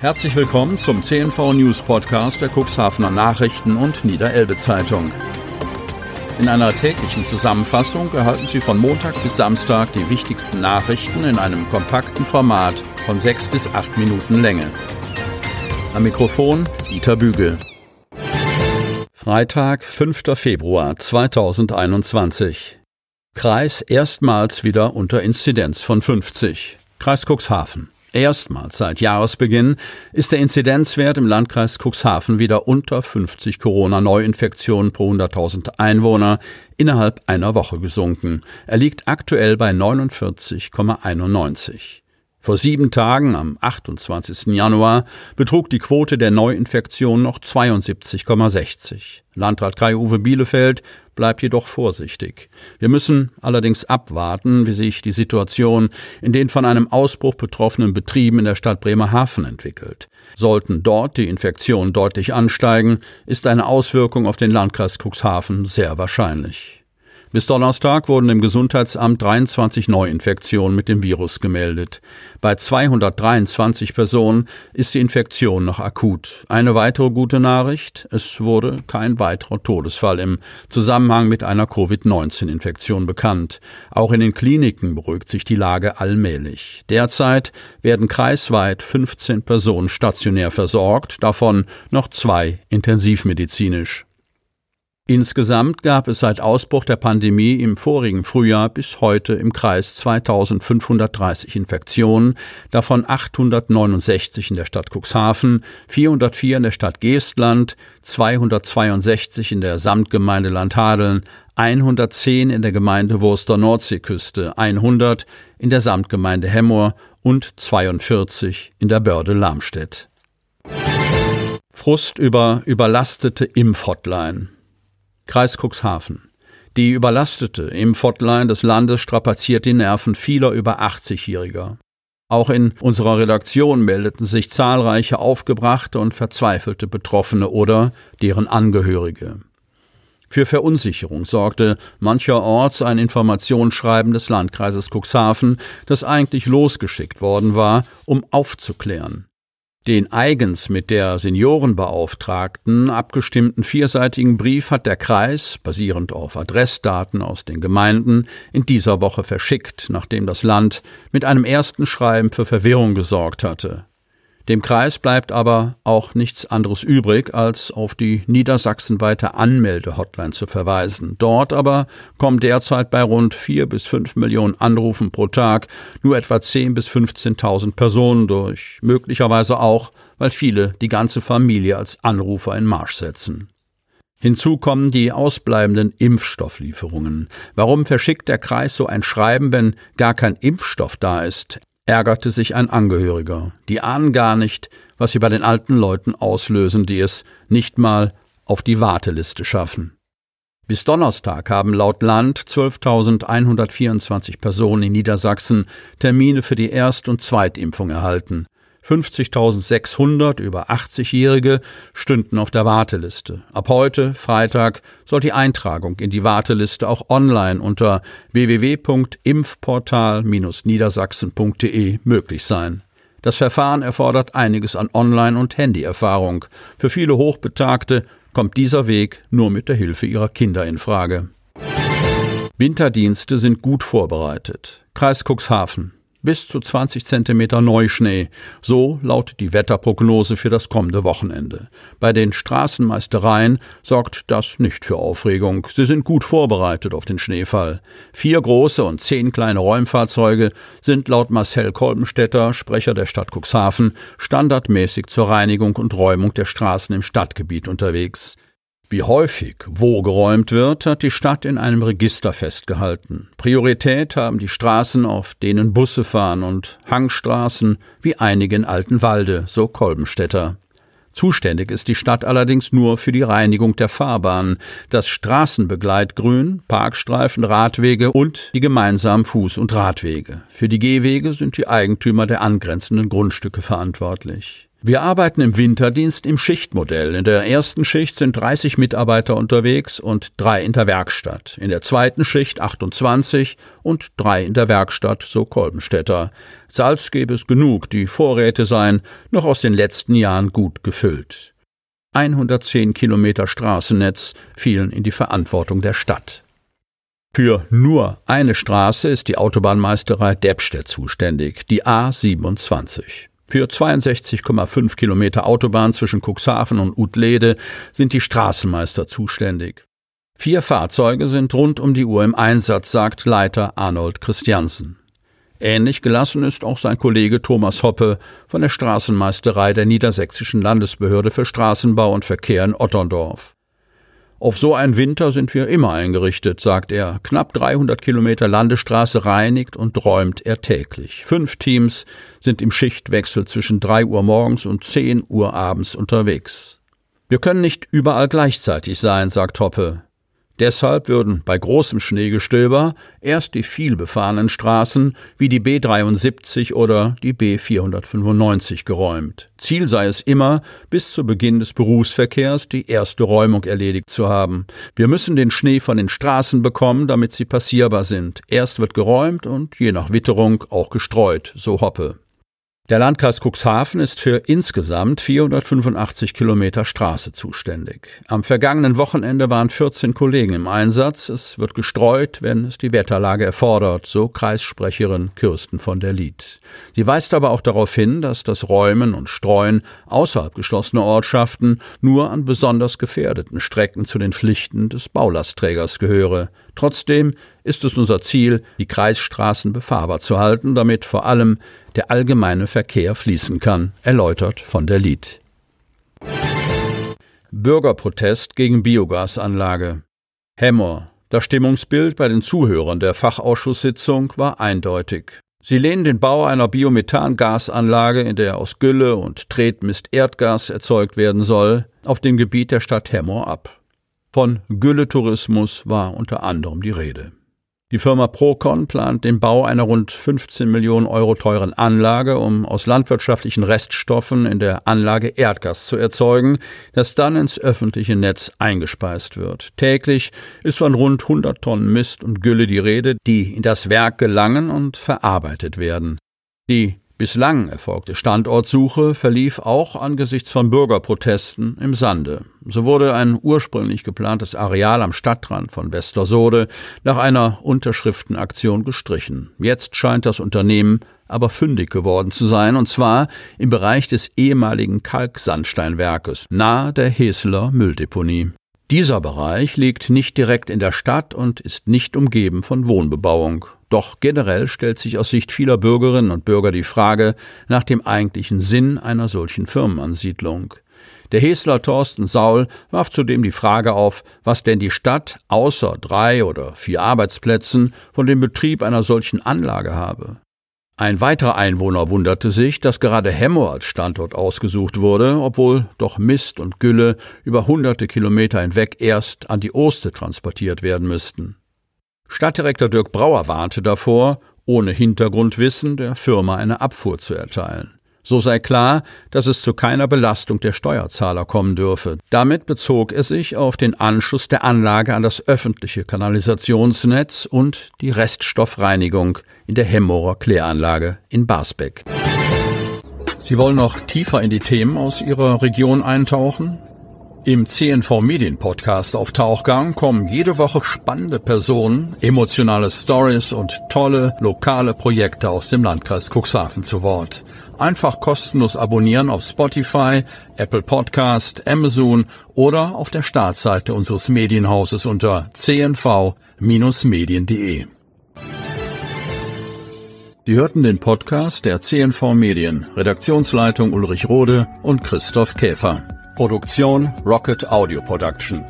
Herzlich willkommen zum CNV News Podcast der Cuxhavener Nachrichten und Niederelbe Zeitung. In einer täglichen Zusammenfassung erhalten Sie von Montag bis Samstag die wichtigsten Nachrichten in einem kompakten Format von sechs bis acht Minuten Länge. Am Mikrofon Dieter Bügel. Freitag, 5. Februar 2021. Kreis erstmals wieder unter Inzidenz von 50. Kreis Cuxhaven. Erstmals seit Jahresbeginn ist der Inzidenzwert im Landkreis Cuxhaven wieder unter 50 Corona-Neuinfektionen pro 100.000 Einwohner innerhalb einer Woche gesunken. Er liegt aktuell bei 49,91. Vor sieben Tagen, am 28. Januar, betrug die Quote der Neuinfektion noch 72,60. Landrat Kai-Uwe Bielefeld bleibt jedoch vorsichtig. Wir müssen allerdings abwarten, wie sich die Situation in den von einem Ausbruch betroffenen Betrieben in der Stadt Bremerhaven entwickelt. Sollten dort die Infektionen deutlich ansteigen, ist eine Auswirkung auf den Landkreis Cuxhaven sehr wahrscheinlich. Bis Donnerstag wurden im Gesundheitsamt 23 Neuinfektionen mit dem Virus gemeldet. Bei 223 Personen ist die Infektion noch akut. Eine weitere gute Nachricht, es wurde kein weiterer Todesfall im Zusammenhang mit einer Covid-19-Infektion bekannt. Auch in den Kliniken beruhigt sich die Lage allmählich. Derzeit werden kreisweit 15 Personen stationär versorgt, davon noch zwei intensivmedizinisch. Insgesamt gab es seit Ausbruch der Pandemie im vorigen Frühjahr bis heute im Kreis 2530 Infektionen, davon 869 in der Stadt Cuxhaven, 404 in der Stadt Geestland, 262 in der Samtgemeinde Landhadeln, 110 in der Gemeinde Wurster Nordseeküste, 100 in der Samtgemeinde Hemmoor und 42 in der Börde Lamstedt. Frust über überlastete Impfhotline. Kreis Cuxhaven. Die überlastete Impfhotline des Landes strapaziert die Nerven vieler über 80-Jähriger. Auch in unserer Redaktion meldeten sich zahlreiche aufgebrachte und verzweifelte Betroffene oder deren Angehörige. Für Verunsicherung sorgte mancherorts ein Informationsschreiben des Landkreises Cuxhaven, das eigentlich losgeschickt worden war, um aufzuklären. Den eigens mit der Seniorenbeauftragten abgestimmten vierseitigen Brief hat der Kreis, basierend auf Adressdaten aus den Gemeinden, in dieser Woche verschickt, nachdem das Land mit einem ersten Schreiben für Verwirrung gesorgt hatte. Dem Kreis bleibt aber auch nichts anderes übrig, als auf die niedersachsenweite Anmelde-Hotline zu verweisen. Dort aber kommen derzeit bei rund vier bis fünf Millionen Anrufen pro Tag nur etwa zehn bis 15.000 Personen durch. Möglicherweise auch, weil viele die ganze Familie als Anrufer in Marsch setzen. Hinzu kommen die ausbleibenden Impfstofflieferungen. Warum verschickt der Kreis so ein Schreiben, wenn gar kein Impfstoff da ist? Ärgerte sich ein Angehöriger. Die ahnen gar nicht, was sie bei den alten Leuten auslösen, die es nicht mal auf die Warteliste schaffen. Bis Donnerstag haben laut Land 12.124 Personen in Niedersachsen Termine für die Erst- und Zweitimpfung erhalten. 50.600 über 80-Jährige stünden auf der Warteliste. Ab heute, Freitag, soll die Eintragung in die Warteliste auch online unter www.impfportal-niedersachsen.de möglich sein. Das Verfahren erfordert einiges an Online- und Handyerfahrung. Für viele Hochbetagte kommt dieser Weg nur mit der Hilfe ihrer Kinder in Frage. Winterdienste sind gut vorbereitet. Kreis Cuxhaven bis zu 20 Zentimeter Neuschnee. So lautet die Wetterprognose für das kommende Wochenende. Bei den Straßenmeistereien sorgt das nicht für Aufregung. Sie sind gut vorbereitet auf den Schneefall. Vier große und zehn kleine Räumfahrzeuge sind laut Marcel Kolbenstädter, Sprecher der Stadt Cuxhaven, standardmäßig zur Reinigung und Räumung der Straßen im Stadtgebiet unterwegs. Wie häufig wo geräumt wird, hat die Stadt in einem Register festgehalten. Priorität haben die Straßen, auf denen Busse fahren und Hangstraßen wie einige in Altenwalde, so Kolbenstädter. Zuständig ist die Stadt allerdings nur für die Reinigung der Fahrbahn, das Straßenbegleitgrün, Parkstreifen, Radwege und die gemeinsamen Fuß- und Radwege. Für die Gehwege sind die Eigentümer der angrenzenden Grundstücke verantwortlich. Wir arbeiten im Winterdienst im Schichtmodell. In der ersten Schicht sind 30 Mitarbeiter unterwegs und drei in der Werkstatt. In der zweiten Schicht 28 und drei in der Werkstatt, so Kolbenstädter. Salz gäbe es genug, die Vorräte seien noch aus den letzten Jahren gut gefüllt. 110 Kilometer Straßennetz fielen in die Verantwortung der Stadt. Für nur eine Straße ist die Autobahnmeisterei Deppstedt zuständig, die A27. Für 62,5 Kilometer Autobahn zwischen Cuxhaven und Utlede sind die Straßenmeister zuständig. Vier Fahrzeuge sind rund um die Uhr im Einsatz, sagt Leiter Arnold Christiansen. Ähnlich gelassen ist auch sein Kollege Thomas Hoppe von der Straßenmeisterei der Niedersächsischen Landesbehörde für Straßenbau und Verkehr in Otterndorf. Auf so einen Winter sind wir immer eingerichtet, sagt er. Knapp 300 Kilometer Landesstraße reinigt und räumt er täglich. Fünf Teams sind im Schichtwechsel zwischen 3 Uhr morgens und 10 Uhr abends unterwegs. Wir können nicht überall gleichzeitig sein, sagt Hoppe. Deshalb würden bei großem Schneegestöber erst die vielbefahrenen Straßen wie die B73 oder die B495 geräumt. Ziel sei es immer, bis zu Beginn des Berufsverkehrs die erste Räumung erledigt zu haben. Wir müssen den Schnee von den Straßen bekommen, damit sie passierbar sind. Erst wird geräumt und je nach Witterung auch gestreut, so Hoppe. Der Landkreis Cuxhaven ist für insgesamt 485 Kilometer Straße zuständig. Am vergangenen Wochenende waren 14 Kollegen im Einsatz. Es wird gestreut, wenn es die Wetterlage erfordert, so Kreissprecherin Kirsten von der Lied. Sie weist aber auch darauf hin, dass das Räumen und Streuen außerhalb geschlossener Ortschaften nur an besonders gefährdeten Strecken zu den Pflichten des Baulastträgers gehöre. Trotzdem ist es unser Ziel, die Kreisstraßen befahrbar zu halten, damit vor allem der allgemeine Verkehr fließen kann, erläutert von der Lied. Bürgerprotest gegen Biogasanlage. Hemmer. Das Stimmungsbild bei den Zuhörern der Fachausschusssitzung war eindeutig. Sie lehnen den Bau einer Biomethangasanlage, in der aus Gülle und Tretmist Erdgas erzeugt werden soll, auf dem Gebiet der Stadt Hemmer ab. Von Gülletourismus war unter anderem die Rede. Die Firma Procon plant den Bau einer rund 15 Millionen Euro teuren Anlage, um aus landwirtschaftlichen Reststoffen in der Anlage Erdgas zu erzeugen, das dann ins öffentliche Netz eingespeist wird. Täglich ist von rund 100 Tonnen Mist und Gülle die Rede, die in das Werk gelangen und verarbeitet werden. Die Bislang erfolgte Standortsuche verlief auch angesichts von Bürgerprotesten im Sande. So wurde ein ursprünglich geplantes Areal am Stadtrand von Westersode nach einer Unterschriftenaktion gestrichen. Jetzt scheint das Unternehmen aber fündig geworden zu sein, und zwar im Bereich des ehemaligen Kalksandsteinwerkes nahe der Heseler Mülldeponie. Dieser Bereich liegt nicht direkt in der Stadt und ist nicht umgeben von Wohnbebauung. Doch generell stellt sich aus Sicht vieler Bürgerinnen und Bürger die Frage nach dem eigentlichen Sinn einer solchen Firmenansiedlung. Der Hesler Thorsten Saul warf zudem die Frage auf, was denn die Stadt außer drei oder vier Arbeitsplätzen von dem Betrieb einer solchen Anlage habe. Ein weiterer Einwohner wunderte sich, dass gerade Hemmo als Standort ausgesucht wurde, obwohl doch Mist und Gülle über hunderte Kilometer hinweg erst an die Oste transportiert werden müssten. Stadtdirektor Dirk Brauer warnte davor, ohne Hintergrundwissen der Firma eine Abfuhr zu erteilen. So sei klar, dass es zu keiner Belastung der Steuerzahler kommen dürfe. Damit bezog er sich auf den Anschluss der Anlage an das öffentliche Kanalisationsnetz und die Reststoffreinigung in der Hemmorer Kläranlage in Basbeck. Sie wollen noch tiefer in die Themen aus Ihrer Region eintauchen? Im CNV Medien Podcast auf Tauchgang kommen jede Woche spannende Personen, emotionale Stories und tolle lokale Projekte aus dem Landkreis Cuxhaven zu Wort. Einfach kostenlos abonnieren auf Spotify, Apple Podcast, Amazon oder auf der Startseite unseres Medienhauses unter cnv-medien.de. Sie hörten den Podcast der CNV Medien, Redaktionsleitung Ulrich Rode und Christoph Käfer. Produktion Rocket Audio Production.